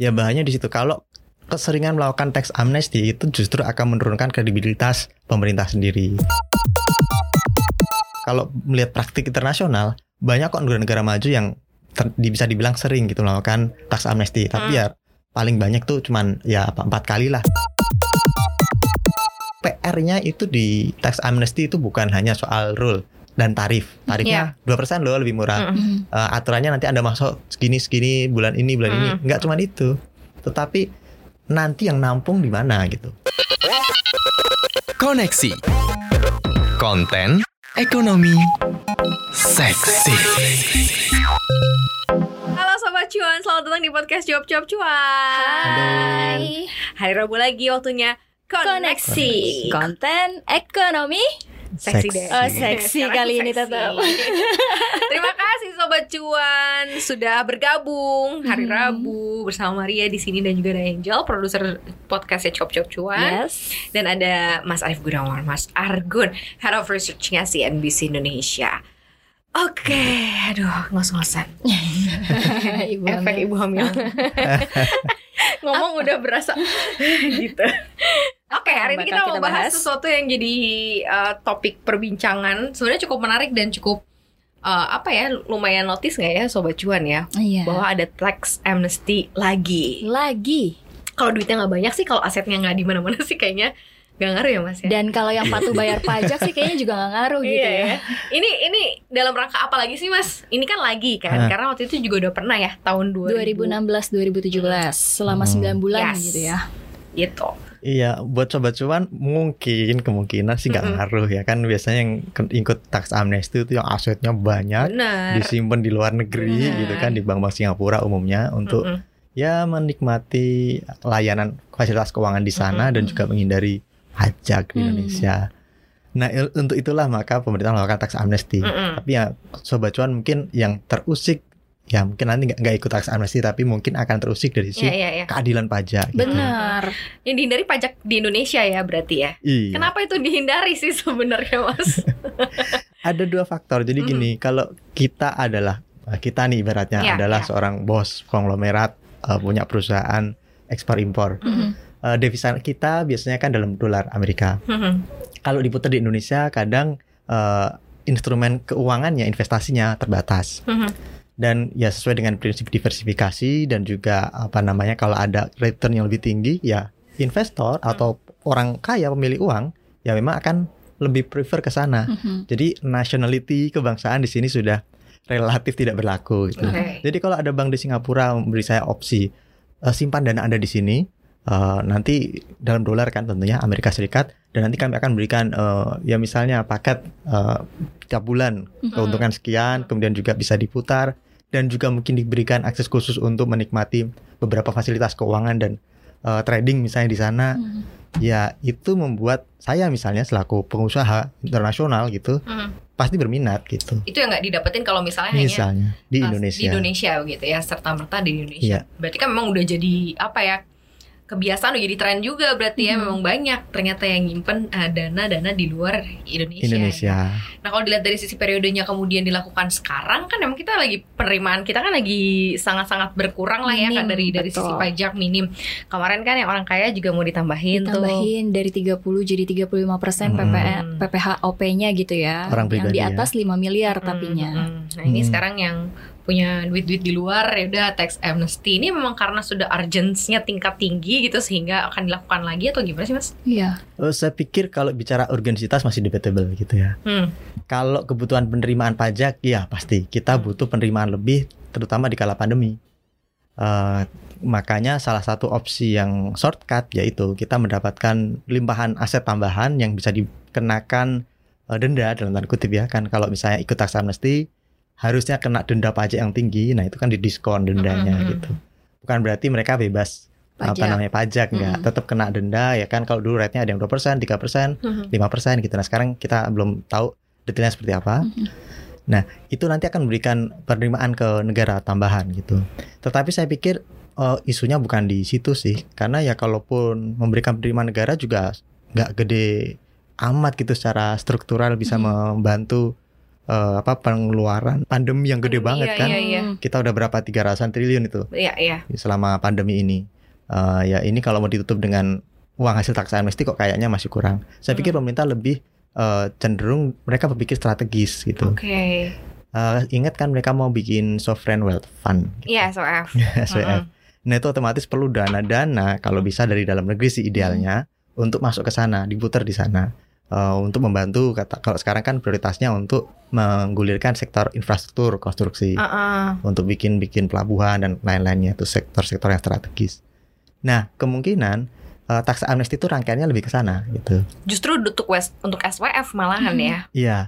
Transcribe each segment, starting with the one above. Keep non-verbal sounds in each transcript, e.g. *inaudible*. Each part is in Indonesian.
Ya bahayanya di situ kalau keseringan melakukan tax amnesty itu justru akan menurunkan kredibilitas pemerintah sendiri. Kalau melihat praktik internasional, banyak kok negara-negara maju yang ter- bisa dibilang sering gitu melakukan tax amnesty, tapi Hmm. ya paling banyak tuh cuman ya apa, empat kali lah. PR-nya itu di tax amnesty itu bukan hanya soal rule dan tarif. Iya. Tarifnya 2% loh lebih murah. Mm-mm. Eh, aturannya nanti Anda masuk segini segini bulan ini bulan ini. Hmm. Enggak cuma itu. Tetapi nanti yang nampung di mana gitu. Koneksi. Konten ekonomi seksi. Halo Sobat Cuan, selamat datang di podcast Jawab Jawab Cuan Hai. Hari Rabu lagi waktunya Koneksi Konten ekonomi. Seksi Seks. deh Oh, seksi Sekarang kali ini seksi. tetap. *laughs* Terima kasih Sobat Cuan Sudah bergabung hari Hmm. Rabu Bersama Maria di sini dan juga ada Angel Produser podcastnya Cop Cop Cuan Yes. Dan ada Mas Arif Gunawan Mas Argun Head of Research-nya CNBC Indonesia Oke, aduh ngos-ngosan *laughs* Ibu efek ibu hamil. *laughs* Ngomong udah berasa gitu. Oke, hari ini kita mau kita bahas bahas. sesuatu yang jadi uh, topik perbincangan. Sebenarnya cukup menarik dan cukup uh, apa ya, lumayan notice nggak ya sobat cuan ya, Iya. bahwa ada tax amnesty lagi. Lagi. Kalau duitnya nggak banyak sih, kalau asetnya nggak di mana-mana sih kayaknya nggak ngaruh ya mas ya. Dan kalau yang patuh bayar pajak sih kayaknya juga nggak ngaruh gitu Iya ya. ya. Ini ini dalam rangka apa lagi sih mas? Ini kan lagi kan, Hah. karena waktu itu juga udah pernah ya tahun 2000 2016 2017 selama Hmm. 9 bulan Yes. gitu ya. gitu. Iya, buat sobat cuan mungkin kemungkinan sih nggak Mm-mm. ngaruh ya kan biasanya yang ikut tax amnesty itu yang asetnya banyak Benar. disimpan di luar negeri Benar. gitu kan di bank-bank Singapura umumnya untuk Mm-mm. ya menikmati layanan fasilitas keuangan di sana Mm-mm. dan juga menghindari pajak di Hmm. Indonesia. Nah, il- untuk itulah maka pemerintah melakukan tax amnesty. Mm-mm. Tapi ya sobat cuan mungkin yang terusik ya mungkin nanti nggak ikut tax amnesty tapi mungkin akan terusik dari sisi Iya iya iya. keadilan pajak. gitu. Benar. Yang dihindari pajak di Indonesia ya berarti ya. Iya. Kenapa itu dihindari sih sebenarnya Mas? *laughs* Ada dua faktor. Jadi gini, kalau kita adalah kita nih ibaratnya Iya, adalah iya. seorang bos konglomerat eh, punya perusahaan ekspor impor. Mhm. Eh, devisa kita biasanya kan dalam dolar Amerika. Kalau diputar di Indonesia kadang eh, instrumen keuangannya investasinya terbatas. Dan ya sesuai dengan prinsip diversifikasi dan juga apa namanya kalau ada return yang lebih tinggi ya investor atau orang kaya pemilik uang ya memang akan lebih prefer ke sana. Mhm. Jadi nationality kebangsaan di sini sudah relatif tidak berlaku gitu. Oke. Jadi kalau ada bank di Singapura memberi saya opsi eh, simpan dana Anda di sini eh, nanti dalam dolar kan tentunya Amerika Serikat dan nanti kami akan berikan eh, ya misalnya paket eh, tiap bulan Mhm. keuntungan sekian kemudian juga bisa diputar dan juga mungkin diberikan akses khusus untuk menikmati beberapa fasilitas keuangan dan eh, trading misalnya di sana Mhm. ya itu membuat saya misalnya selaku pengusaha internasional gitu Mhm. pasti berminat gitu Itu yang nggak didapetin kalau misalnya hanya misalnya di pas Indonesia Di Indonesia begitu ya, serta merta di Indonesia. Iya. Berarti kan memang udah jadi apa ya? Kebiasaan udah jadi tren juga berarti ya memang banyak ternyata yang nyimpen uh, dana-dana di luar Indonesia. Indonesia Nah kalau dilihat dari sisi periodenya kemudian dilakukan sekarang kan memang kita lagi penerimaan kita kan lagi sangat-sangat berkurang lah ya kan Minim, dari dari sisi betul. pajak minim. Kemarin kan yang orang kaya juga mau ditambahin, tuh. Tambahin dari 30 jadi 35 persen Hmm. PPN PPHOP-nya gitu ya. Orang yang di ya. atas 5 miliar Hmm, tapinya. hmm. Nah ini Hmm. sekarang yang punya duit-duit di luar ya udah tax amnesty ini memang karena sudah urgensinya tingkat tinggi gitu sehingga akan dilakukan lagi atau gimana sih mas? Iya. Oh, saya pikir kalau bicara urgensitas masih debatable gitu ya Hmm. kalau kebutuhan penerimaan pajak ya pasti kita Hmm. butuh penerimaan lebih terutama di kala pandemi Eh, makanya salah satu opsi yang shortcut yaitu kita mendapatkan limpahan aset tambahan yang bisa dikenakan eh, denda dalam tanda kutip ya kan kalau misalnya ikut tax amnesty harusnya kena denda pajak yang tinggi nah itu kan didiskon dendanya Mm, mm, mm. gitu bukan berarti mereka bebas apa Pajak. namanya pajak nggak Mm. tetap kena denda ya kan kalau dulu rate-nya ada yang 2%, 3%, Hmm. 5% gitu nah sekarang kita belum tahu detailnya seperti apa Mhm. itu nanti akan memberikan penerimaan ke negara tambahan gitu. Tetapi saya pikir eh, isunya bukan di situ sih, karena ya kalaupun memberikan penerimaan negara juga nggak gede amat gitu secara struktural bisa Hmm. membantu eh, apa pengeluaran pandemi yang gede Pandemi, banget iya, kan. iya, iya. Kita udah berapa tiga ratusan triliun itu Iya, iya. selama pandemi ini. Eh, ya ini kalau mau ditutup dengan uang hasil tax amnesty kok kayaknya masih kurang. Saya pikir Hmm. pemerintah lebih eh, cenderung mereka berpikir strategis gitu. Oke. Eh, ingat kan mereka mau bikin sovereign wealth fund, Iya, SOF. SWF. *laughs* Nah itu otomatis perlu dana-dana kalau bisa dari dalam negeri sih idealnya untuk masuk ke sana, diputar di sana. Eh, untuk membantu kata kalau sekarang kan prioritasnya untuk menggulirkan sektor infrastruktur konstruksi Heeh. untuk bikin-bikin pelabuhan dan lain-lainnya itu sektor-sektor yang strategis. Nah kemungkinan eh, tax amnesty itu rangkaiannya lebih ke sana gitu. Justru untuk West untuk SWF malahan Hmm. ya. Iya.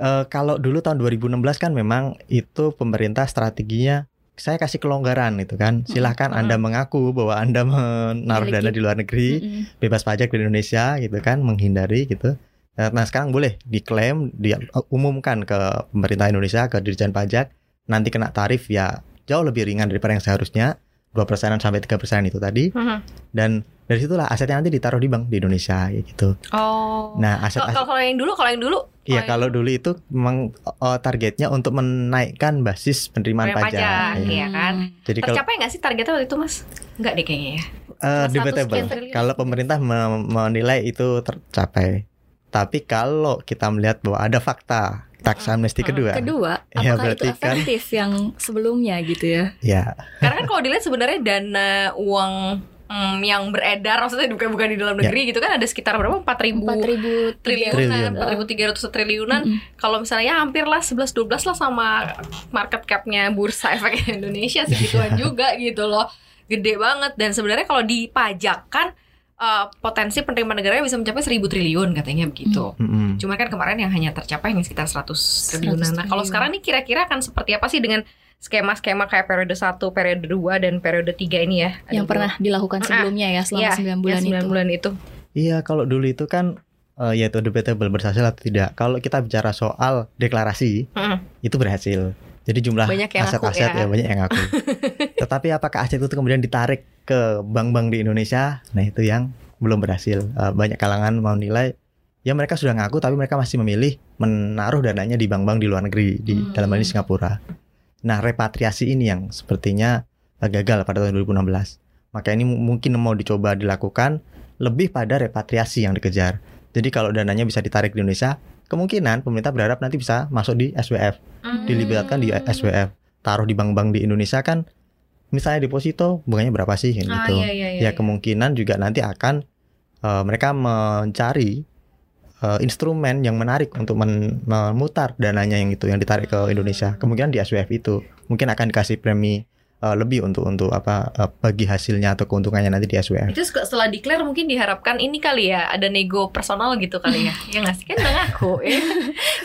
Eh, kalau dulu tahun 2016 kan memang itu pemerintah strateginya saya kasih kelonggaran itu kan. Silahkan Anda mengaku bahwa Anda menaruh Miliki. dana di luar negeri, bebas pajak di Indonesia gitu kan, menghindari gitu. Eh, Nah sekarang boleh diklaim, diumumkan ke pemerintah Indonesia, ke Dirjen Pajak, nanti kena tarif ya jauh lebih ringan daripada yang seharusnya, 2 persenan sampai 3 persen itu tadi. Mhm. Dan dari situlah asetnya nanti ditaruh di bank di Indonesia ya gitu. Oh. Nah aset, Kalau kalau yang dulu, kalau yang dulu Iya yang kalau dulu itu memang uh, targetnya untuk menaikkan basis penerimaan pajak. pajak, Iya. iya kan? Jadi kalau tercapai nggak sih targetnya waktu itu, Mas? Enggak deh kayaknya ya. uh, debatable. Kalau pemerintah me- menilai itu tercapai. Tapi kalau kita melihat bahwa ada fakta tax amnesty Hmm. kedua, Kedua, *laughs* Ya, apakah itu berarti kan- efektif yang sebelumnya gitu ya? ya Karena kan kalau dilihat sebenarnya dana uang mm, yang beredar maksudnya bukan bukan di dalam Ya. negeri gitu kan ada sekitar berapa? 4000 4000 triliunan, Triliun. 4300 triliunan. Mm-mm. Kalau misalnya ya hampir lah 11 12 lah sama market capnya bursa efek Indonesia segituan *laughs* juga gitu loh. Gede banget dan sebenarnya kalau dipajakkan eh, potensi penerimaan negaranya bisa mencapai 1000 triliun katanya begitu. mm-mm. Cuma kan kemarin yang hanya tercapai hanya sekitar 100 triliunan. Nah, kalau triliun. sekarang nih kira-kira akan seperti apa sih dengan skema-skema kayak periode 1, periode 2 dan periode 3 ini ya? Ada yang dua- pernah dilakukan Ah, sebelumnya ya selama Iya, 9 yang bulan 9 itu. bulan itu. Iya kalau dulu itu kan uh, ya itu debatable berhasil atau tidak. Kalau kita bicara soal deklarasi Mm. itu berhasil. Jadi jumlah aset-aset ya. ya. banyak yang ngaku. *laughs* Tetapi apakah aset itu kemudian ditarik ke bank-bank di Indonesia? Nah itu yang belum berhasil. Eh, banyak kalangan mau nilai ya mereka sudah ngaku tapi mereka masih memilih menaruh dananya di bank-bank di luar negeri di Hmm. dalam hal ini Singapura. Nah repatriasi ini yang sepertinya eh, gagal pada tahun 2016. Maka ini mu- mungkin mau dicoba dilakukan lebih pada repatriasi yang dikejar. Jadi kalau dananya bisa ditarik di Indonesia, kemungkinan pemerintah berharap nanti bisa masuk di SWF Mm. dilibatkan di SWF taruh di bank-bank di Indonesia kan misalnya deposito bunganya berapa sih Ah, gitu iya, iya, iya, ya iya. kemungkinan juga nanti akan eh, mereka mencari eh, instrumen yang menarik untuk men- memutar dananya yang itu yang ditarik ke Indonesia kemungkinan di SWF itu mungkin akan dikasih premi eh, lebih untuk untuk apa eh, bagi hasilnya atau keuntungannya nanti di SWF Itu setelah declare mungkin diharapkan ini kali ya ada nego personal gitu kali ya. *laughs* ya nggak sih kan udah ngaku ya.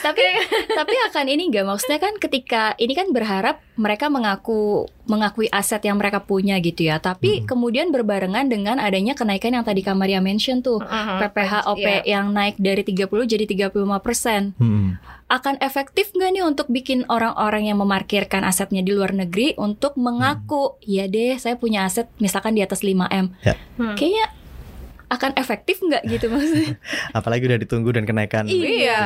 tapi tapi akan ini enggak maksudnya kan ketika ini kan berharap mereka mengaku mengakui aset yang mereka punya gitu ya tapi Mhm. kemudian berbarengan dengan adanya kenaikan yang tadi Kamaria mention tuh PPH OP Iya. yang naik dari 30 jadi 35 persen Hmm. akan efektif nggak nih untuk bikin orang-orang yang memarkirkan asetnya di luar negeri untuk mengaku ya deh saya punya aset misalkan di atas 5 m Hmm. kayaknya akan efektif nggak gitu maksudnya *laughs* apalagi udah ditunggu dan kenaikan Iya.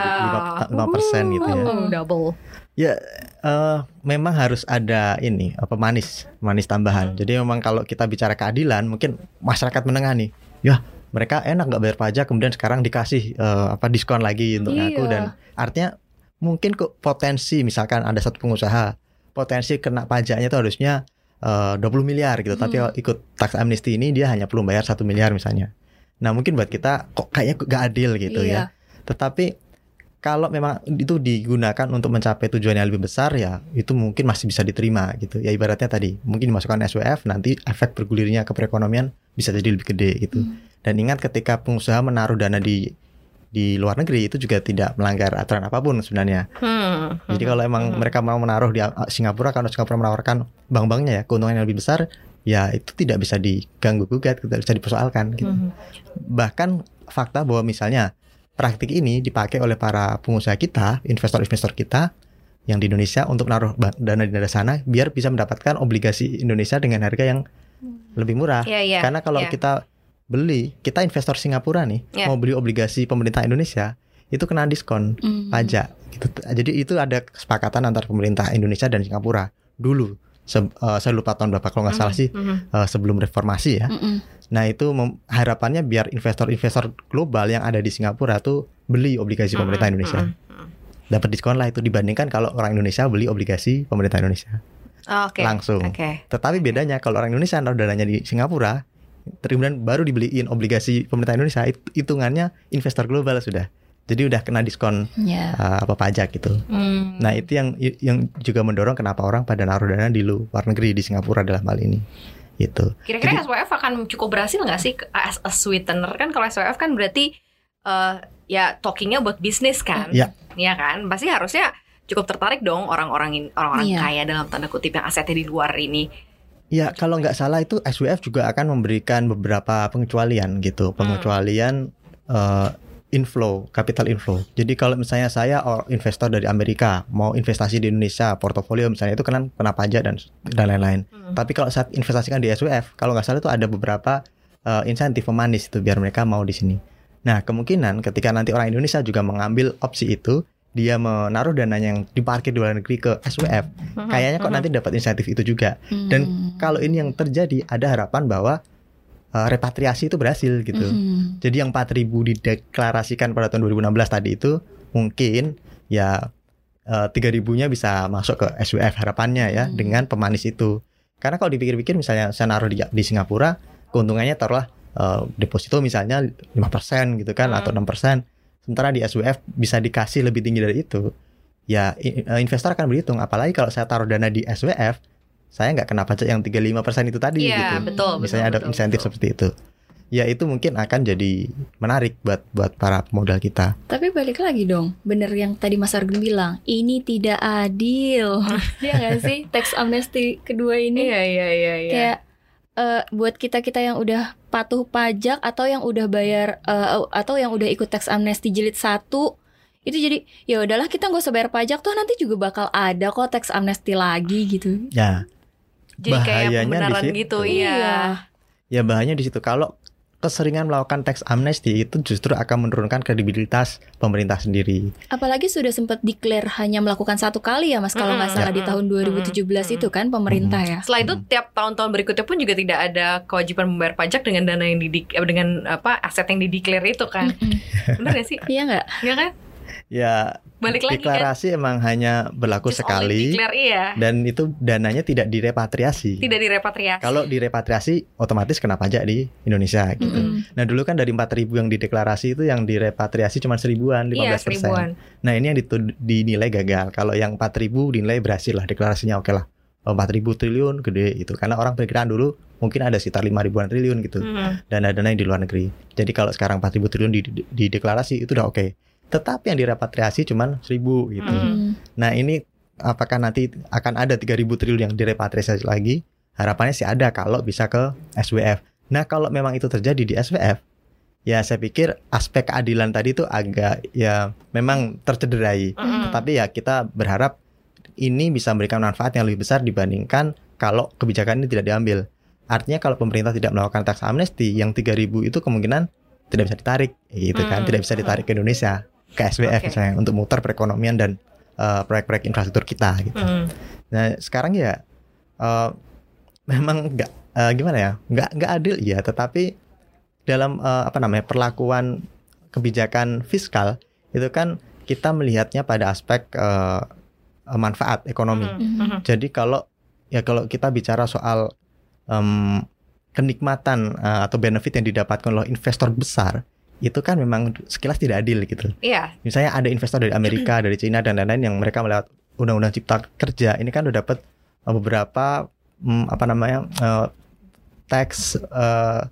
lima persen gitu ya Oh, double. Ya, eh, memang harus ada ini apa manis, manis tambahan. Jadi memang kalau kita bicara keadilan, mungkin masyarakat menengah nih, ya mereka enak nggak bayar pajak, kemudian sekarang dikasih eh, apa diskon lagi untuk Iya. dan artinya mungkin kok potensi misalkan ada satu pengusaha potensi kena pajaknya itu harusnya eh, 20 miliar gitu, tapi Hmm. kalau ikut tax amnesty ini dia hanya perlu bayar satu miliar misalnya. Nah mungkin buat kita kok kayaknya gak adil gitu ya. Iya. Tetapi kalau memang itu digunakan untuk mencapai tujuan yang lebih besar ya itu mungkin masih bisa diterima gitu. Ya ibaratnya tadi mungkin dimasukkan SWF nanti efek bergulirnya ke perekonomian bisa jadi lebih gede gitu. Hmm. Dan ingat ketika pengusaha menaruh dana di di luar negeri itu juga tidak melanggar aturan apa pun sebenarnya. Hmm. Jadi kalau emang Hmm. mereka mau menaruh di uh, Singapura kalau Singapura menawarkan bank-banknya ya keuntungan yang lebih besar ya itu tidak bisa diganggu gugat, tidak bisa dipersoalkan gitu Hmm. bahkan fakta bahwa misalnya praktik ini dipakai oleh para pengusaha kita, investor-investor kita yang di Indonesia untuk naruh dana di daerah sana biar bisa mendapatkan obligasi Indonesia dengan harga yang lebih murah. Iya, iya. Karena kalau iya. kita beli, kita investor Singapura nih Iya. mau beli obligasi pemerintah Indonesia, itu kena diskon Hmm. pajak gitu. Jadi itu ada kesepakatan antara pemerintah Indonesia dan Singapura dulu. Se eh, saya lupa tahun berapa kalau nggak salah sih Mhm. eh, sebelum reformasi ya. Mm-mm. Nah itu harapannya biar investor-investor global yang ada di Singapura tuh beli obligasi pemerintah Indonesia. Dapat diskon lah itu dibandingkan kalau orang Indonesia beli obligasi pemerintah Indonesia Oh, Oke. langsung. Oke. Tetapi bedanya kalau orang Indonesia naruh dananya di Singapura, kemudian baru dibeliin obligasi pemerintah Indonesia, itu hitungannya investor global sudah. Jadi udah kena diskon Ya. uh, apa pajak gitu. Hmm. Nah itu yang yang juga mendorong kenapa orang pada naruh dana di luar negeri di Singapura dalam hal ini. Itu. Kira-kira SWF akan cukup berhasil nggak sih as a sweetener kan kalau SWF kan berarti eh, ya talkingnya buat bisnis kan, Ya. Iya kan, pasti harusnya cukup tertarik dong orang-orang in- orang-orang Iya. kaya dalam tanda kutip yang asetnya di luar ini. Ya kalau nggak salah itu SWF juga akan memberikan beberapa pengecualian gitu, pengecualian uh, inflow, capital inflow. Jadi kalau misalnya saya or investor dari Amerika mau investasi di Indonesia, portofolio misalnya itu kan kena pajak dan dan lain-lain. Hmm. Tapi kalau saat investasikan di SWF, kalau nggak salah itu ada beberapa uh, insentif pemanis itu biar mereka mau di sini. Nah kemungkinan ketika nanti orang Indonesia juga mengambil opsi itu, dia menaruh dananya yang diparkir di luar negeri ke SWF, Mhm, kayaknya kok mhm. nanti dapat insentif itu juga. Dan Hmm. kalau ini yang terjadi ada harapan bahwa uh, repatriasi itu berhasil gitu. Mhm. Jadi yang 4000 dideklarasikan pada tahun 2016 tadi itu mungkin ya uh, 3000-nya bisa masuk ke SWF harapannya ya Hmm. dengan pemanis itu. Karena kalau dipikir-pikir misalnya saya naruh di, di Singapura keuntungannya taruhlah uh, deposito misalnya 5% gitu kan Hmm. atau 6%. Sementara di SWF bisa dikasih lebih tinggi dari itu. Ya investor akan berhitung apalagi kalau saya taruh dana di SWF saya nggak kena pajak yang 35% itu tadi Iya, gitu. betul, Misalnya betul, ada betul, insentif betul. seperti itu. Ya itu mungkin akan jadi menarik buat buat para pemodal kita. Tapi balik lagi dong, bener yang tadi Mas Argun bilang, ini tidak adil. Dia *laughs* nggak sih tax amnesty kedua ini Iya iya iya iya. kayak eh, buat kita kita yang udah patuh pajak atau yang udah bayar eh, atau yang udah ikut tax amnesty jilid satu itu jadi ya udahlah kita nggak usah bayar pajak tuh nanti juga bakal ada kok tax amnesty lagi gitu. Ya, Jadi kayak bahayanya di pembenaran situ. gitu, iya. ya bahayanya di situ kalau keseringan melakukan tax amnesty itu justru akan menurunkan kredibilitas pemerintah sendiri. Apalagi sudah sempat declare hanya melakukan satu kali ya Mas kalau nggak salah di mm-mm, tahun 2017 mm-mm. itu kan pemerintah ya. Setelah itu tiap tahun-tahun berikutnya pun juga tidak ada kewajiban membayar pajak dengan dana yang di dengan apa aset yang dideklar itu kan. Benar gak sih? Iya nggak? Iya kan? Ya, Balik lagi kan. deklarasi emang hanya berlaku Just sekali declare, iya. dan itu dananya tidak direpatriasi. Tidak direpatriasi. Kalau direpatriasi otomatis kena pajak di Indonesia gitu. Mm-mm. Nah dulu kan dari 4000 yang dideklarasi itu yang direpatriasi cuma seribuan, 15 Iya, seribuan. Nah ini yang dinilai gagal. Kalau yang 4000 dinilai berhasil lah deklarasinya oke lah. Oh, 4000 triliun gede itu karena orang perkiraan dulu mungkin ada sekitar 5 ribuan triliun gitu Hmm. dana-dana yang di luar negeri. Jadi kalau sekarang 4000 triliun di, di, dideklarasi itu udah oke. Tetapi yang direpatriasi cuma 1000 gitu. Mm. Nah ini apakah nanti akan ada 3000 triliun yang direpatriasi lagi? Harapannya sih ada kalau bisa ke SWF. Nah kalau memang itu terjadi di SWF, ya saya pikir aspek keadilan tadi itu agak ya memang tercederai. Mm-mm. Tetapi ya kita berharap ini bisa memberikan manfaat yang lebih besar dibandingkan kalau kebijakan ini tidak diambil. Artinya kalau pemerintah tidak melakukan tax amnesty yang 3000 itu kemungkinan tidak bisa ditarik gitu kan, Hmm. tidak bisa ditarik ke Indonesia ke SWF Oke. misalnya untuk muter perekonomian dan uh, proyek-proyek infrastruktur kita gitu. Hmm. Nah, sekarang ya uh, memang nggak uh, gimana ya? nggak nggak adil ya, tetapi dalam uh, apa namanya? perlakuan kebijakan fiskal itu kan kita melihatnya pada aspek uh, manfaat ekonomi. Hmm. Hmm. Jadi kalau ya kalau kita bicara soal em, kenikmatan uh, atau benefit yang didapatkan oleh investor besar itu kan memang sekilas tidak adil gitu. Iya. Misalnya ada investor dari Amerika, dari Cina dan lain-lain yang mereka melihat undang-undang cipta kerja ini kan udah dapat uh, beberapa mm, apa namanya uh, tax uh,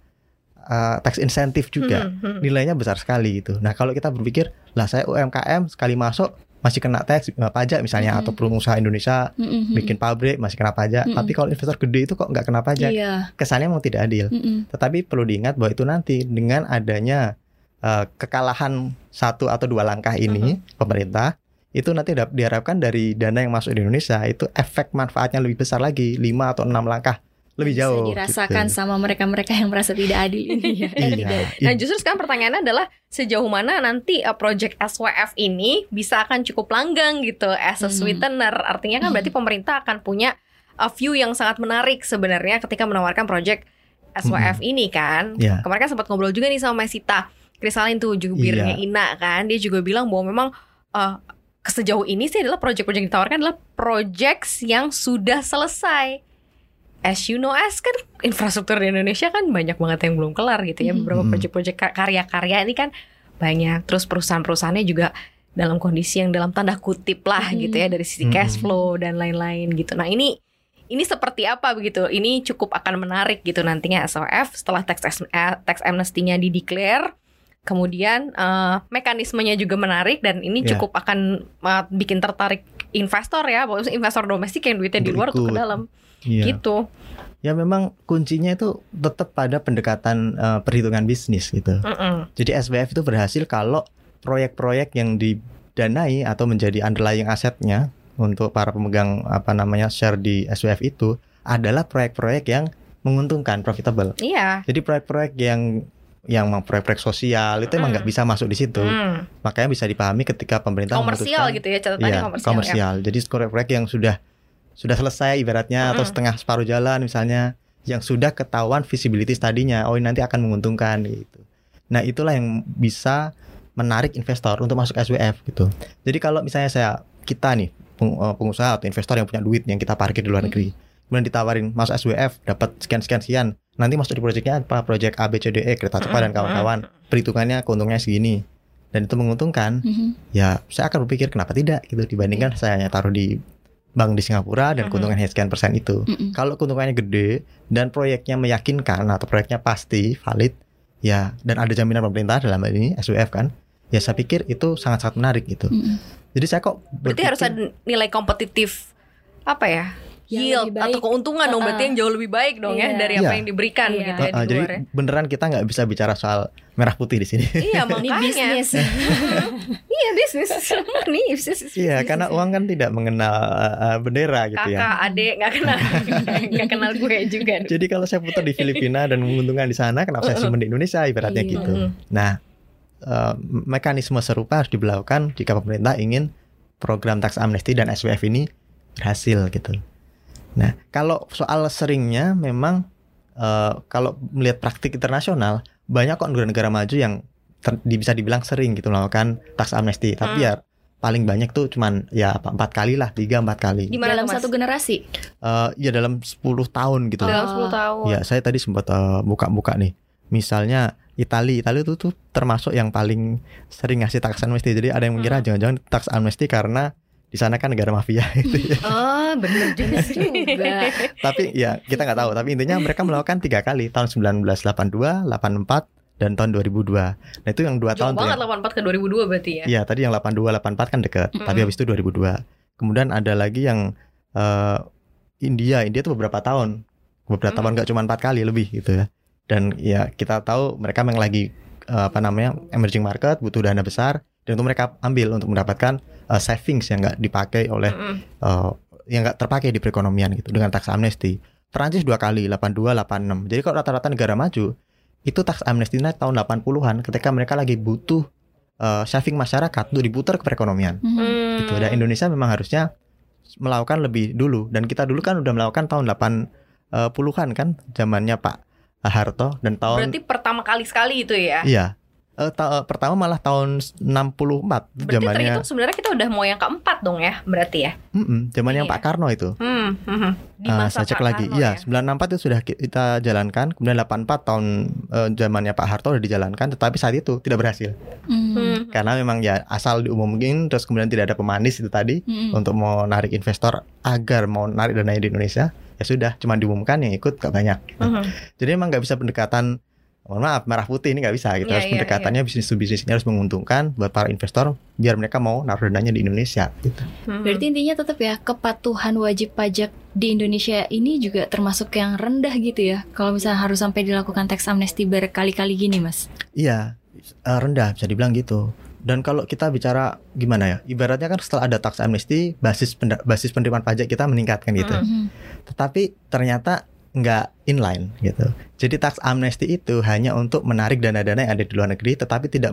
uh, tax insentif juga Hmm. Hmm. nilainya besar sekali gitu. Nah kalau kita berpikir lah saya UMKM sekali masuk masih kena tax pajak misalnya Mhm. atau pengusaha Indonesia Mm-mm. bikin pabrik masih kena pajak. Mm-mm. Tapi kalau investor gede itu kok nggak kena pajak? Iya. Kesannya memang tidak adil. Mm-mm. Tetapi perlu diingat bahwa itu nanti dengan adanya uh, kekalahan satu atau dua langkah ini pemerintah itu nanti diharapkan dari dana yang masuk di Indonesia itu efek manfaatnya lebih besar lagi lima atau enam langkah lebih Bisa jauh. dirasakan gitu. sama mereka-mereka yang merasa tidak adil ini ya. *laughs* Eh. Iya. Nah justru sekarang pertanyaannya adalah sejauh mana nanti uh, project SWF ini bisa akan cukup langgang gitu as a Hmm. sweetener. Artinya kan berarti *laughs* pemerintah akan punya a view yang sangat menarik sebenarnya ketika menawarkan project SWF ini kan. Iya. Kemarin kan sempat ngobrol juga nih sama Mesita Krisalin tuh jubirnya Iya. Ina kan. Dia juga bilang bahwa memang uh, sejauh ini sih adalah project-project yang ditawarkan adalah projects yang sudah selesai. As you know, as kan infrastruktur di Indonesia kan banyak banget yang belum kelar gitu ya. Mhm. Beberapa project-project ka- karya-karya ini kan banyak. Terus perusahaan-perusahaannya juga dalam kondisi yang dalam tanda kutip lah Mhm. gitu ya dari sisi Mhm. cash flow dan lain-lain gitu. Nah ini ini seperti apa begitu? Ini cukup akan menarik gitu nantinya SOF setelah tax eh, tax amnesty-nya dideclare. Kemudian eh, mekanismenya juga menarik dan ini Ya. cukup akan eh, bikin tertarik investor ya, bahwa investor domestik yang duitnya di luar tuh ke dalam Iya. gitu. Ya memang kuncinya itu tetap pada pendekatan eh, perhitungan bisnis gitu. Mm-mm. Jadi SWF itu berhasil kalau proyek-proyek yang didanai atau menjadi underlying asetnya untuk para pemegang apa namanya share di SWF itu adalah proyek-proyek yang menguntungkan, profitable. Iya. Jadi proyek-proyek yang yang mau proyek-proyek sosial itu emang Mm. nggak bisa masuk di situ. Hmm. Makanya bisa dipahami ketika pemerintah Komersial gitu ya catatannya Iya, komersial. ya. komersial. Jadi proyek-proyek yang sudah sudah selesai ibaratnya atau Mm-mm. setengah separuh jalan misalnya yang sudah ketahuan visibility tadinya, oh ini nanti akan menguntungkan gitu. Nah, itulah yang bisa menarik investor untuk masuk SWF gitu. Jadi kalau misalnya saya kita nih eh, pengusaha atau investor yang punya duit yang kita parkir di luar negeri, kemudian ditawarin masuk SWF dapat sekian sekian sekian, nanti masuk di proyeknya apa? Proyek A B C D E kereta cepat dan kawan-kawan. Perhitungannya keuntungannya segini. Dan itu menguntungkan Mhm. ya saya akan berpikir kenapa tidak gitu dibandingkan saya hanya taruh di bank di Singapura dan Mhm. keuntungannya sekian persen itu. Mm-mm. Kalau keuntungannya gede dan proyeknya meyakinkan atau proyeknya pasti valid, ya dan ada jaminan pemerintah dalam hal ini SWF kan, ya saya pikir itu sangat-sangat menarik gitu. Mm-mm. Jadi saya kok Berarti harus ada nilai kompetitif apa ya? Yang Yield lebih atau baik. keuntungan dong Uh-uh. berarti yang jauh lebih baik dong ya Iya. dari apa Iya. yang diberikan Iya. gitu ya Uh, uh, di jadi luar ya. beneran kita nggak bisa bicara soal merah putih di sini. Iya *laughs* Ini makanya. bisnis. *laughs* Iya bisnis. *laughs* Ini bisnis. Iya, karena uang kan tidak mengenal uh, uh, bendera gitu ya. Kakak, adik nggak kenal, nggak kenal gue juga. Jadi kalau saya putar di Filipina dan menguntungkan di sana, kenapa saya simpen di Indonesia ibaratnya Iya. gitu. Nah, eh, mekanisme serupa harus diberlakukan jika pemerintah ingin program tax amnesty dan SWF ini berhasil gitu. Nah, kalau soal seringnya memang eh, kalau melihat praktik internasional banyak kok negara-negara maju yang ter- di- bisa dibilang sering gitu melakukan tax amnesty, tapi Hmm. ya paling banyak tuh cuman ya apa, empat kali lah, tiga empat kali. Di mana Dalam Mas? satu generasi. Eh, ya dalam 10 tahun gitu. Dalam Oh. 10 tahun. Ya, saya tadi sempat eh, buka-buka nih. Misalnya Itali, Itali itu tuh termasuk yang paling sering ngasih tax amnesty. Jadi ada yang mengira Hmm. jangan-jangan tax amnesty karena di sana kan negara mafia *laughs* gitu ya. Oh bener juga. *laughs* Tapi ya kita nggak tahu. Tapi intinya mereka melakukan tiga kali tahun 1982, 84 dan tahun 2002. Nah itu yang dua Jauh tahun tuh banget yang, 84 ke 2002 berarti ya. Iya tadi yang 82, 84 kan deket. Tapi Mm-mm. habis itu 2002. Kemudian ada lagi yang eh, India. India tuh beberapa tahun, beberapa Mm. tahun nggak cuma empat kali lebih gitu ya. Dan ya kita tahu mereka memang lagi eh, apa namanya emerging market, butuh dana besar, dan itu mereka ambil untuk mendapatkan eh, savings yang nggak dipakai oleh Mm-mm. eh, yang nggak terpakai di perekonomian gitu dengan tax amnesty. Perancis dua kali 82 86. Jadi kalau rata-rata negara maju itu tax amnesty-nya tahun 80-an ketika mereka lagi butuh eh, saving masyarakat untuk diputar ke perekonomian Mhm. Hmm. gitu. Dan Indonesia memang harusnya melakukan lebih dulu dan kita dulu kan udah melakukan tahun 80-an kan zamannya Pak Harto dan tahun Berarti pertama kali sekali itu ya. iya. Eh, ta- eh, pertama malah tahun 64 Berarti zamannya terhitung sebenarnya kita udah mau yang keempat dong ya, berarti ya. Mm-mm, zamannya Iya. Pak Karno itu. Hmm, hmm, hmm. Di Ah, masa saya cek Pak lagi. Karno Iya, ya. 94 itu sudah ki- kita jalankan, kemudian 84 tahun eh, zamannya Pak Harto sudah dijalankan, tetapi saat itu tidak berhasil. Mhm. Hmm. Karena memang ya asal diumumkan terus kemudian tidak ada pemanis itu tadi Mhm. untuk mau narik investor agar mau narik dananya di Indonesia, ya sudah cuma diumumkan yang ikut gak banyak. gitu. Mhm. Jadi emang nggak bisa pendekatan mohon maaf merah putih ini nggak bisa gitu. Iya, harus iya, pendekatannya bisnis to bisnis ini harus menguntungkan buat para investor biar mereka mau naruh dananya di Indonesia gitu. Hmm. Berarti intinya tetap ya kepatuhan wajib pajak di Indonesia ini juga termasuk yang rendah gitu ya. Kalau misalnya harus sampai dilakukan tax amnesty berkali-kali gini, Mas. Iya, eh, rendah bisa dibilang gitu. Dan kalau kita bicara gimana ya, ibaratnya kan setelah ada tax amnesty, basis penda- basis penerimaan pajak kita meningkat kan gitu. Mm. Mhm. Tetapi ternyata nggak inline gitu. Jadi tax amnesty itu hanya untuk menarik dana-dana yang ada di luar negeri, tetapi tidak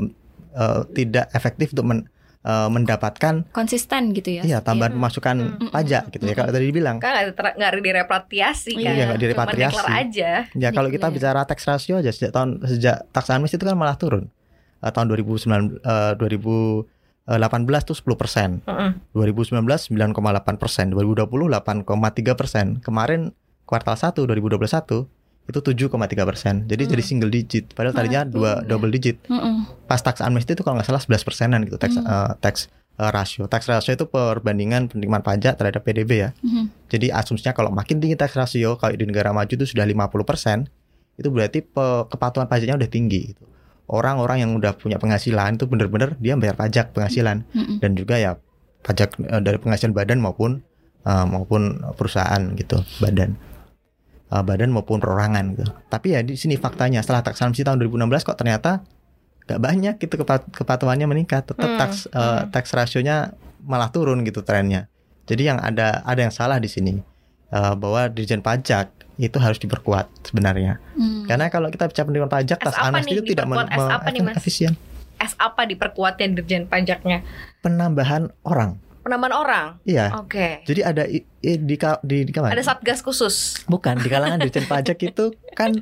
uh, tidak efektif untuk men, uh, mendapatkan konsisten gitu ya. iya tambahan Iya. pemasukan Mm, mm, pajak mm, gitu ya. mm, Kalau tadi dibilang kan nggak ter- nggak direpatriasi Iya, kan nggak Cuma direpatriasi. aja Ya kalau kita Declare. bicara tax ratio aja sejak tahun sejak tax amnesty itu kan malah turun. Eh, tahun 2009 eh, 2018 tuh 10 persen, Heeh. 2019 9,8 persen, 2020 8,3 persen. Kemarin kuartal 1 2021 itu 7,3 persen. Jadi Hmm. jadi single digit. Padahal tadinya dua ya. double digit. Mm-mm. Pas tax amnesty itu kalau nggak salah 11 persenan gitu tax Hmm. eh, tax eh, ratio. Tax ratio itu perbandingan penerimaan pajak terhadap PDB ya. Mhm. Jadi asumsinya kalau makin tinggi tax ratio kalau di negara maju itu sudah 50%, itu berarti pe- kepatuhan pajaknya udah tinggi gitu. Orang-orang yang udah punya penghasilan itu bener-bener dia bayar pajak penghasilan Mm-mm. dan juga ya pajak eh, dari penghasilan badan maupun eh, maupun perusahaan gitu, badan. Eh, badan maupun perorangan gitu. Tapi ya di sini faktanya setelah tax amnesty tahun 2016 kok ternyata gak banyak gitu kepat- kepatuhannya meningkat, tetap Hmm, tax hmm. tax rasionya malah turun gitu trennya. Jadi yang ada ada yang salah di sini Eh, bahwa dirjen pajak itu harus diperkuat sebenarnya. Mm. Karena kalau kita bicara penerimaan pajak, S tax apa amnesty itu tidak? S apa nih, Mas? efisien. S apa diperkuatnya dirjen pajaknya Penambahan orang. Penambahan orang Iya. oke Jadi ada di ka- di, di kawan- ada satgas khusus Bukan di kalangan dirjen pajak itu kan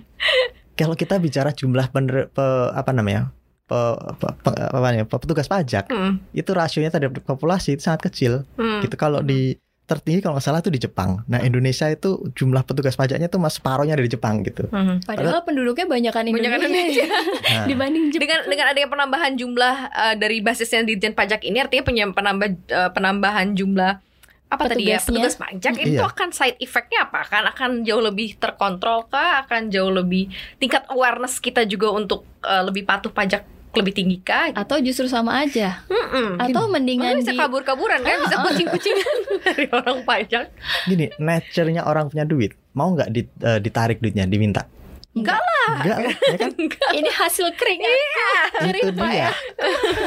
kalau kita bicara jumlah pener, pe- apa namanya? Pe, pe- pe- apa namanya? pe- petugas pajak Hmm, itu rasionya terhadap populasi itu sangat kecil. hmm. Gitu kalau di tertinggi kalau nggak salah itu di Jepang. Nah, Indonesia itu jumlah petugas pajaknya tuh mas separohnya dari Jepang gitu. Hmm. Padahal penduduknya banyakan Banyakan Indonesia, Indonesia. *laughs* Nah, dibanding Jepang. dengan dengan adanya penambahan jumlah eh, dari basisnya dirjen pajak ini artinya punya penambah eh, penambahan jumlah apa tadi ya petugas pajak itu Iya. akan side effectnya apa kan akan jauh lebih terkontrol kah akan jauh lebih tingkat awareness kita juga untuk eh, lebih patuh pajak lebih tinggi kah? Atau justru sama aja? Mm-mm. atau Orang mendingan bisa di kabur-kaburan kan? Bisa kucing-kucingan *laughs* dari orang pajak gini, nature-nya orang punya duit, mau nggak di- eh, ditarik duitnya, diminta? Enggak Enggak. lah, ya kan? *laughs* ini hasil keringat. Itu dia.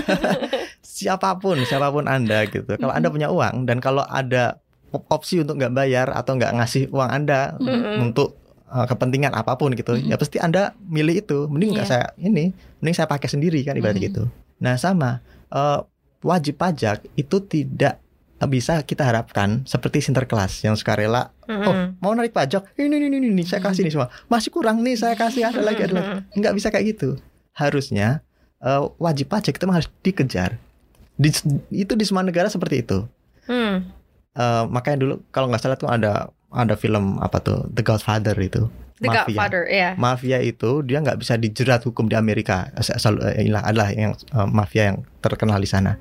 *laughs* siapa pun, siapa pun Anda gitu. Kalau Anda punya uang dan kalau ada op- opsi untuk nggak bayar atau nggak ngasih uang Anda Mm-mm. untuk uh, kepentingan apa pun gitu, Mm-mm. ya pasti Anda milih itu. Mending nggak Iya. saya ini, mending saya pakai sendiri kan ibarat Mm-mm. gitu. Nah, sama uh, wajib pajak itu tidak bisa kita harapkan seperti sinterklas yang sukarela oh Mm-mm. mau narik pajak ini ini ini, ini saya kasih nih semua masih kurang nih saya kasih ada lagi ada lagi Mm-mm. nggak bisa kayak gitu harusnya eh, wajib pajak itu harus dikejar di, itu di semua negara seperti itu Hmm. Eh, makanya dulu kalau nggak salah tuh ada ada film apa tuh? The Godfather itu. The Mafia. Godfather ya mafia itu dia nggak bisa dijerat hukum di Amerika. Asal eh, inilah adalah yang eh, mafia yang terkenal di sana.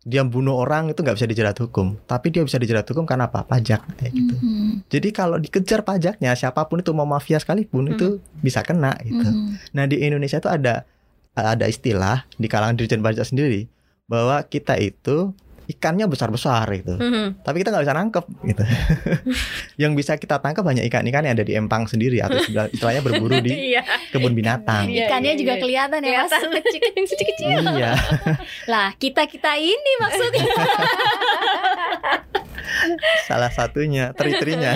Dia bunuh orang itu nggak bisa dijerat hukum. Tapi dia bisa dijerat hukum karena apa? Pajak kayak gitu. Mhm. jadi kalau dikejar pajaknya siapa pun itu mau mafia sekalipun itu bisa kena gitu. Mhm. Nah di Indonesia itu ada ada istilah di kalangan dirjen pajak sendiri bahwa kita itu ikannya besar besar gitu, Mhm. tapi kita nggak bisa nangkep gitu. *laughs* yang bisa kita tangkap hanya ikan-ikan yang ada di empang sendiri atau istilah- istilahnya berburu di *laughs* Iya. kebun binatang. Iya, ikannya iya, juga iya. kelihatan ya mas kecil-kecil. Iya, *laughs* lah kita kita ini maksudnya salah satunya teri-terinya.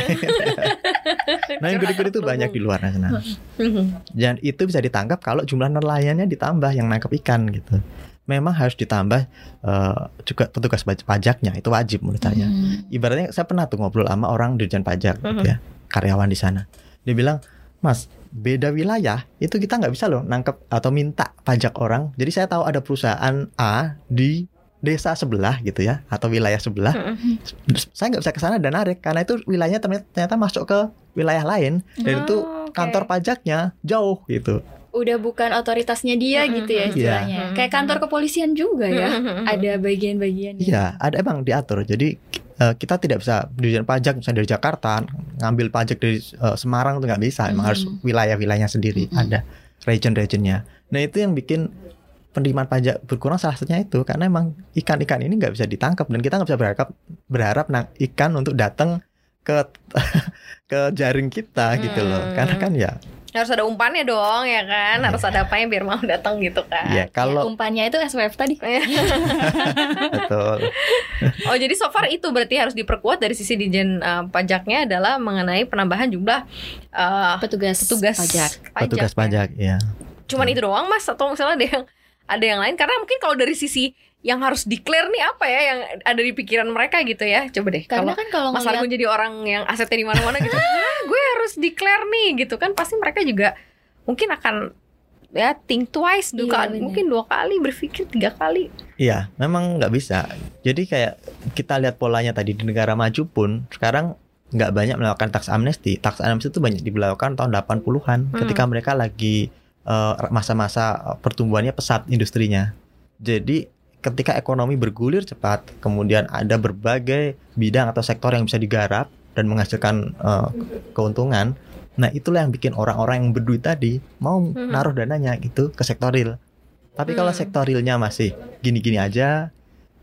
nah yang gede-gede itu banyak di luar sana. Mhm. Dan itu bisa ditangkap kalau jumlah nelayannya ditambah yang nangkep ikan gitu. Memang harus ditambah eh, juga petugas paj- pajaknya itu wajib menurut saya. Mhm. ibaratnya saya pernah tuh ngobrol sama orang dirjen pajak gitu ya karyawan di sana dia bilang mas beda wilayah itu kita nggak bisa loh nangkep atau minta pajak orang jadi saya tahu ada perusahaan A di desa sebelah gitu ya atau wilayah sebelah Mhm. saya nggak bisa ke sana dan narik karena itu wilayahnya ternyata, ternyata masuk ke wilayah lain dan itu Oh, oke. kantor pajaknya jauh gitu udah bukan otoritasnya dia Mhm. gitu ya istilahnya kayak kantor kepolisian juga ya Mhm. ada bagian-bagian Iya, ada emang diatur. Jadi eh, kita tidak bisa dirjen pajak misalnya dari Jakarta ngambil pajak dari eh, Semarang itu nggak bisa. Emang Mhm. harus wilayah-wilayahnya sendiri Mhm. ada region-regionnya. Nah itu yang bikin penerimaan pajak berkurang salah satunya itu karena emang ikan-ikan ini nggak bisa ditangkap dan kita nggak bisa berharap berharap nah, ikan untuk datang ke *laughs* ke jaring kita gitu loh. Hmm. Karena kan ya Harus ada umpannya dong ya kan, harus ada apanya biar mau datang gitu kan. Ya kalau umpannya itu SWF tadi. *laughs* betul. Oh jadi so far itu berarti harus diperkuat dari sisi dijen uh, pajaknya adalah mengenai penambahan jumlah uh, Petugas petugas pajak. Petugas ya. pajak ya. Cuman itu doang mas atau misalnya ada yang ada yang lain karena mungkin kalau dari sisi yang harus declare nih apa ya yang ada di pikiran mereka gitu ya coba deh Karena kalau kan kalau Mas ngeliat Argun jadi orang yang asetnya di mana-mana gitu *laughs* "Hah, gue harus declare nih gitu kan pasti mereka juga mungkin akan ya think twice dua Iya, kali bener. mungkin dua kali berpikir tiga kali Iya, memang nggak bisa. Jadi kayak kita lihat polanya tadi di negara maju pun sekarang nggak banyak melakukan tax amnesty. Tax amnesty itu banyak dilakukan tahun 80-an Hmm. ketika mereka lagi eh, masa-masa eh, pertumbuhannya pesat industrinya. Jadi ketika ekonomi bergulir cepat, kemudian ada berbagai bidang atau sektor yang bisa digarap dan menghasilkan eh, keuntungan. Nah, itulah yang bikin orang-orang yang berduit tadi mau Hmm. naruh dananya gitu ke sektor real. Tapi kalau Hmm. sektor realnya masih gini-gini aja,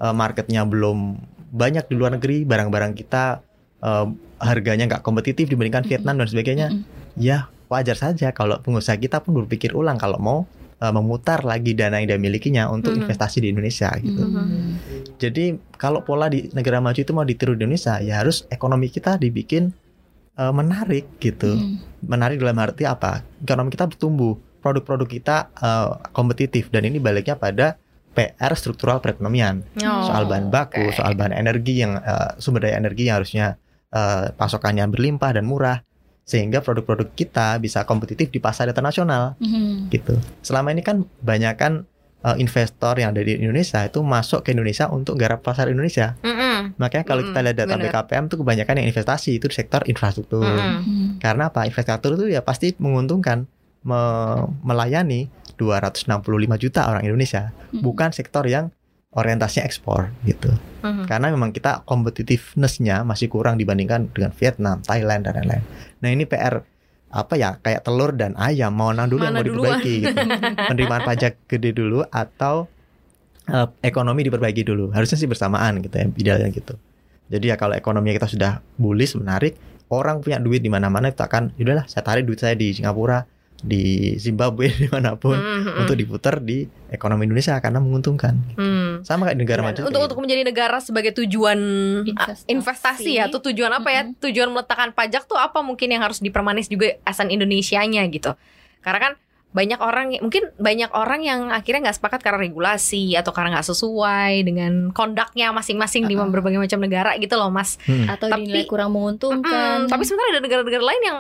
eh, marketnya belum banyak di luar negeri, barang-barang kita eh, harganya nggak kompetitif dibandingkan Vietnam dan sebagainya, Mm-mm. ya wajar saja kalau pengusaha kita pun berpikir ulang kalau mau eh, memutar lagi dana yang dia milikinya untuk Mhm. investasi di Indonesia gitu. Hmm. Jadi kalau pola di negara maju itu mau ditiru di Indonesia, ya harus ekonomi kita dibikin eh, menarik gitu. Hmm. Menarik dalam arti apa? Ekonomi kita bertumbuh, produk-produk kita eh, kompetitif dan ini baliknya pada PR struktural perekonomian. Oh, soal bahan baku, oke. soal bahan energi yang eh, sumber daya energi yang harusnya eh, pasokannya berlimpah dan murah sehingga produk-produk kita bisa kompetitif di pasar internasional Hmm. gitu. Selama ini kan banyak kan eh, investor yang ada di Indonesia itu masuk ke Indonesia untuk garap pasar Indonesia. Mm-mm. Makanya kalau kita Mm-mm, lihat data bener. BKPM tuh kebanyakan yang investasi itu di sektor infrastruktur. Mm-mm. Hmm. Karena apa? Infrastruktur itu ya pasti menguntungkan me- melayani 265 juta orang Indonesia, Hmm. bukan sektor yang orientasinya ekspor gitu. Mhm. Karena memang kita competitiveness-nya masih kurang dibandingkan dengan Vietnam, Thailand dan lain-lain. Nah, ini PR apa ya kayak telur dan ayam mau mana dulu yang Mana mau diperbaiki gitu. *laughs* Penerimaan pajak gede dulu atau eh, ekonomi diperbaiki dulu. Harusnya sih bersamaan gitu ya, idealnya gitu. Jadi ya kalau ekonomi kita sudah bullish menarik, orang punya duit di mana-mana itu akan yaudahlah saya tarik duit saya di Singapura, di Zimbabwe *laughs* di mana pun Mhm. untuk diputar di ekonomi Indonesia karena menguntungkan. Hmm. Sama kayak negara maju. untuk untuk menjadi negara sebagai tujuan Investasi. investasi ya tuh tujuan apa ya Mhm. tujuan meletakkan pajak tuh apa mungkin yang harus dipermanis juga asan Indonesianya gitu karena kan banyak orang mungkin banyak orang yang akhirnya nggak sepakat karena regulasi atau karena nggak sesuai dengan kondaknya masing-masing di Uh-uh. berbagai macam negara gitu loh mas Hmm. Atau Tapi- dinilai kurang menguntungkan. Mm-mm, tapi sebenarnya ada negara-negara lain yang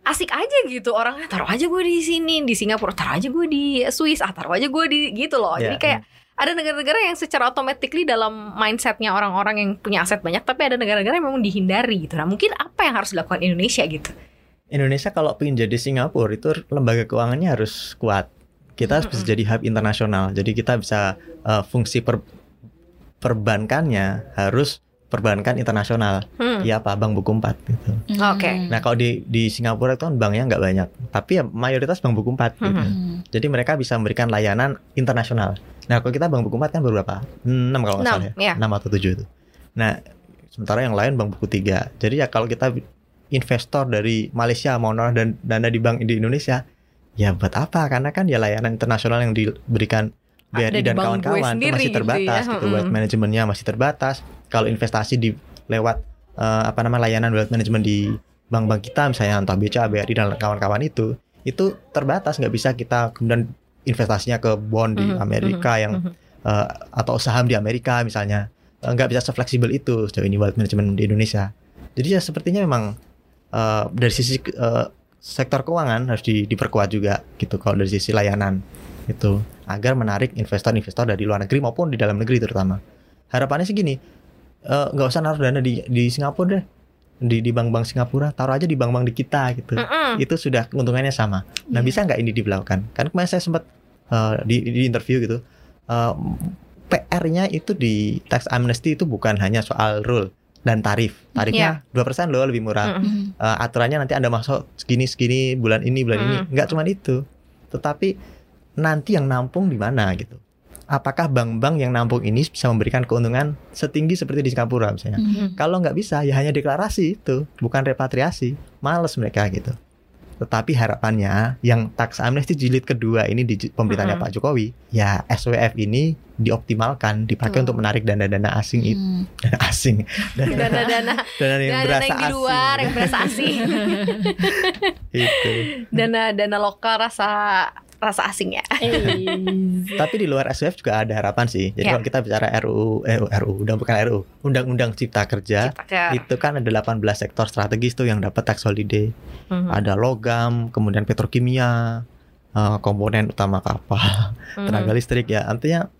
asik aja gitu orang taruh aja gue di sini di Singapura. Taruh aja gue di Swiss. Ah taruh aja gue di gitu loh. Jadi Ya, kayak ada negara-negara yang secara automatically dalam mindsetnya orang-orang yang punya aset banyak tapi ada negara-negara yang memang dihindari gitu. Nah mungkin apa yang harus dilakukan Indonesia gitu? Indonesia kalau ingin jadi Singapura itu lembaga keuangannya harus kuat. Kita harus bisa jadi hub internasional. Jadi kita bisa eh, fungsi per, perbankannya harus perbankan internasional. hmm. Ya apa bank buku 4 gitu. Hmm. Oke. Nah kalau di di Singapura itu kan banknya nggak banyak, tapi ya mayoritas bank buku 4 gitu. Hmm. Jadi mereka bisa memberikan layanan internasional. Nah kalau kita bank buku 4 kan berapa? 6 kalau nggak Enam, salah ya. ya. 6 atau 7 itu. Nah sementara yang lain bank buku 3. Jadi ya kalau kita investor dari Malaysia mau naruh dan dana di bank di Indonesia, ya buat apa? Karena kan ya layanan internasional yang diberikan BRI dan kawan-kawan itu masih gitu terbatas ya. gitu, Mm-mm. wealth manajemennya masih terbatas. Kalau investasi di lewat eh, apa namanya layanan wealth management di bank-bank kita misalnya entah BCA, BRI dan kawan-kawan itu itu terbatas nggak bisa kita kemudian investasinya ke bond di Mhm, Amerika yang Mhm. eh, atau saham di Amerika misalnya Eh, nggak bisa sefleksibel itu sejauh ini wealth management di Indonesia. Jadi ya sepertinya memang eh, dari sisi eh, sektor keuangan harus di- diperkuat juga gitu kalau dari sisi layanan itu agar menarik investor-investor dari luar negeri maupun di dalam negeri terutama. Harapannya sih gini, eh, nggak usah naruh dana di di Singapura deh, di di bank-bank Singapura, taruh aja di bank-bank di kita gitu. Mm-mm. Itu sudah keuntungannya sama. Nah Iya. bisa nggak ini dilakukan? Kan kemarin saya sempat eh, di, di interview gitu, eh, PR-nya itu di tax amnesty itu bukan hanya soal rule dan tarif. Tarifnya dua persen loh lebih murah. Mm-mm. Hmm. Eh, aturannya nanti anda masuk segini segini bulan ini bulan ini. Hmm. Nggak cuma itu, tetapi nanti yang nampung di mana gitu. Apakah bank-bank yang nampung ini bisa memberikan keuntungan setinggi seperti di Singapura misalnya? Hmm. Kalau nggak bisa, ya hanya deklarasi itu, bukan repatriasi. Males mereka gitu. Tetapi harapannya yang tax amnesty jilid kedua ini di pemerintahnya Mm-mm. Pak Jokowi, ya SWF ini dioptimalkan dipakai Betul. untuk menarik dana-dana asing itu, Hmm. *laughs* dana asing, dana, *laughs* Dana-dana *laughs* dana yang berasa yang di asing. luar yang berasa asing. Itu. Dana dana lokal rasa rasa asing ya. Tapi di luar SWF juga ada harapan sih. Jadi Ya. kalau kita bicara RUU, eh RUU, udah bukan RUU, Undang-Undang Cipta Kerja, Cipta kerja. itu kan ada 18 sektor strategis tuh yang dapat tax holiday. Mhm. Ada logam, kemudian petrokimia, eh, komponen utama kapal, Mhm. tenaga listrik ya. Artinya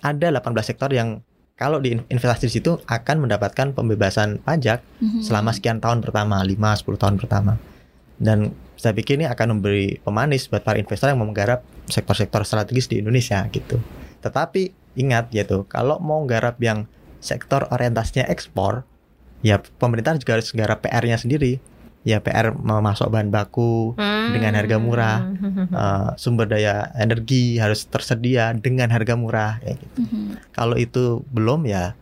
ada 18 sektor yang kalau diinvestasi di situ akan mendapatkan pembebasan pajak Mhm. selama sekian tahun pertama, 5 10 tahun pertama. Dan saya pikir ini akan memberi pemanis buat para investor yang mau menggarap sektor-sektor strategis di Indonesia gitu. Tetapi ingat gitu, kalau mau garap yang sektor orientasinya ekspor, ya pemerintah juga harus garap PR-nya sendiri. Ya PR memasok bahan baku, Hmm. dengan harga murah. *laughs* eh, sumber daya energi harus tersedia dengan harga murah ya gitu. Mhm. Kalau itu belum ya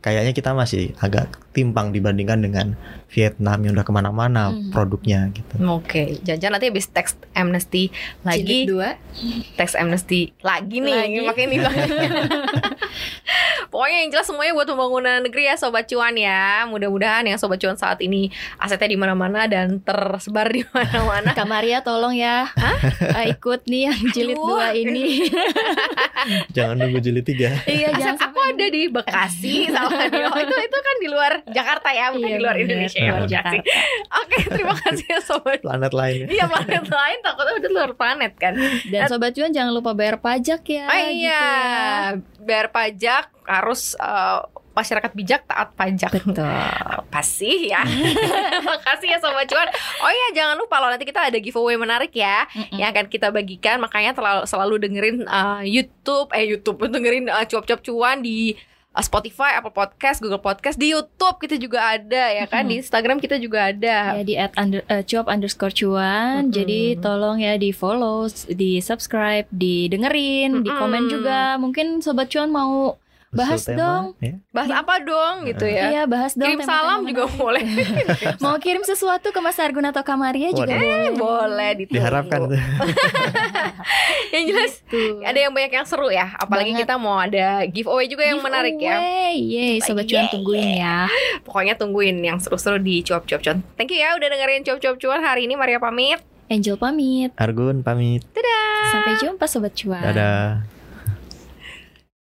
kayaknya kita masih agak timpang dibandingkan dengan Vietnam yang udah ke mana-mana Hmm. produknya gitu. Oke, jangan nanti habis tax amnesty lagi, Jilid dua. tax amnesty lagi nih, Lagi. makin nih *laughs* Pokoknya yang jelas semuanya buat pembangunan negeri ya sobat cuan ya. Mudah-mudahan yang sobat cuan saat ini asetnya di mana-mana dan tersebar di mana-mana. *laughs* Kak Maria tolong ya Eh, ikut nih yang jilid Aduh. dua ini. *laughs* Jangan nunggu jilid tiga. iya Aset jangan aku ada di Bekasi sama Dio. Itu itu kan di luar Jakarta ya, bukan Iya, di luar bener. Indonesia ya. Luar Bekasi. Oke, terima kasih ya sobat. Planet lain. ya. Iya planet lain takutnya udah luar planet kan. Dan sobat cuan jangan lupa bayar pajak ya. Oh gitu iya, ya. bayar pajak harus eh, masyarakat bijak taat pajak. Betul. Pasti ya. *laughs* Makasih ya sobat cuan. Oh iya, jangan lupa loh nanti kita ada giveaway menarik ya Mm-mm. yang akan kita bagikan. Makanya selalu, selalu dengerin eh, YouTube, eh YouTube, dengerin eh, cuap-cuap cuan di Spotify, Apple Podcast, Google Podcast, di YouTube kita juga ada ya kan, di Instagram kita juga ada. Ya di at under, eh, cuap underscore cuan. Mm-mm. Jadi tolong ya di follow, di subscribe, didengerin, di komen juga. Mungkin sobat cuan mau bahas tema, dong. ya. Bahas apa dong gitu ya? Iya bahas dong. Kirim tema-tema salam juga menarik. boleh. *laughs* Mau kirim sesuatu ke Mas Argun atau Kamaria juga Waduh. boleh. boleh ditunggu. Diharapkan tuh. *laughs* Yang jelas Tuh. ada yang banyak yang seru ya. Apalagi Banget. kita mau ada giveaway juga yang menarik ya. Giveaway. Yeay, sobat cuan tungguin ya. *laughs* Pokoknya tungguin yang seru-seru di cuap-cuap cuan. Thank you ya udah dengerin cuap-cuap cuan hari ini Maria pamit. Angel pamit. Argun pamit. Sampai jumpa sobat cuan. Dadah.